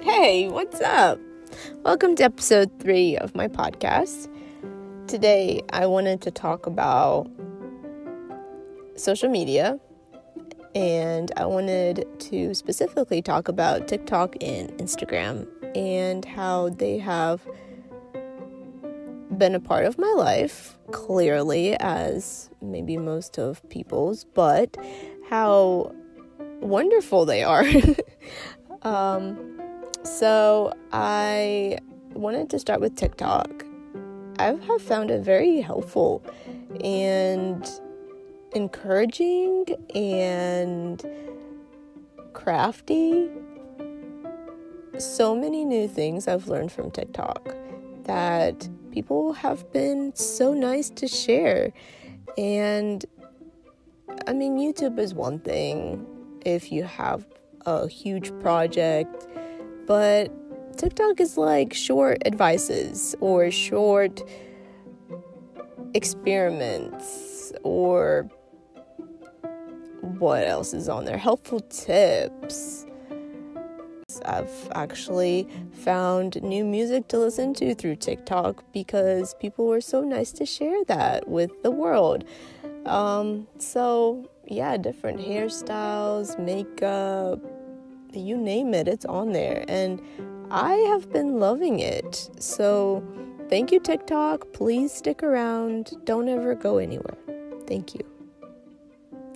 Hey, what's up? Welcome to episode three of my podcast. Today, I wanted to talk about social media and I wanted to specifically talk about TikTok and Instagram and how they have been a part of my life, clearly, as maybe most of people's, but how wonderful they are. um, so, I wanted to start with TikTok. I have found it very helpful and encouraging and crafty. So many new things I've learned from TikTok that people have been so nice to share. And I mean, YouTube is one thing if you have a huge project, but TikTok is like short advices or short experiments or what else is on there? Helpful tips. I've actually found new music to listen to through TikTok because people were so nice to share that with the world. Um, so, yeah, different hairstyles, makeup, you name it, it's on there. And I have been loving it. So, thank you, TikTok. Please stick around. Don't ever go anywhere. Thank you.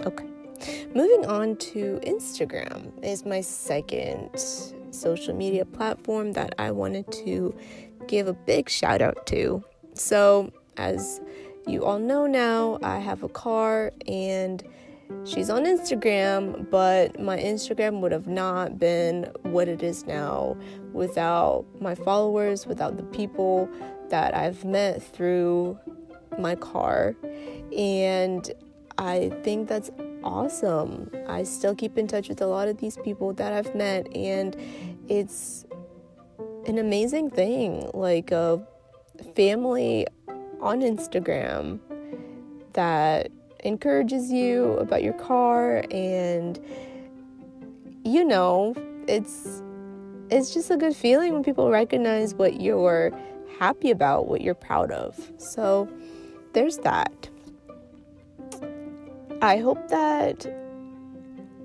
Okay. Moving on to Instagram is my second social media platform that I wanted to give a big shout out to. So, as you all know now, I have a car and she's on Instagram, but my Instagram would have not been what it is now without my followers, without the people that I've met through my car. And I think that's awesome. I still keep in touch with a lot of these people that I've met, and it's an amazing thing. Like a family on Instagram that encourages you about your car and you know it's it's just a good feeling when people recognize what you're happy about what you're proud of so there's that I hope that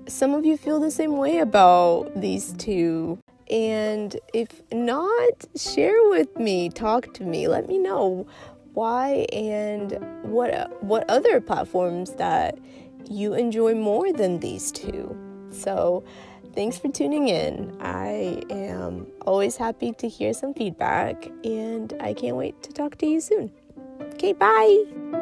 some of you feel the same way about these two. And if not, share with me, talk to me, let me know why and what what other platforms that you enjoy more than these two. So, thanks for tuning in. I am always happy to hear some feedback and I can't wait to talk to you soon. Okay, bye.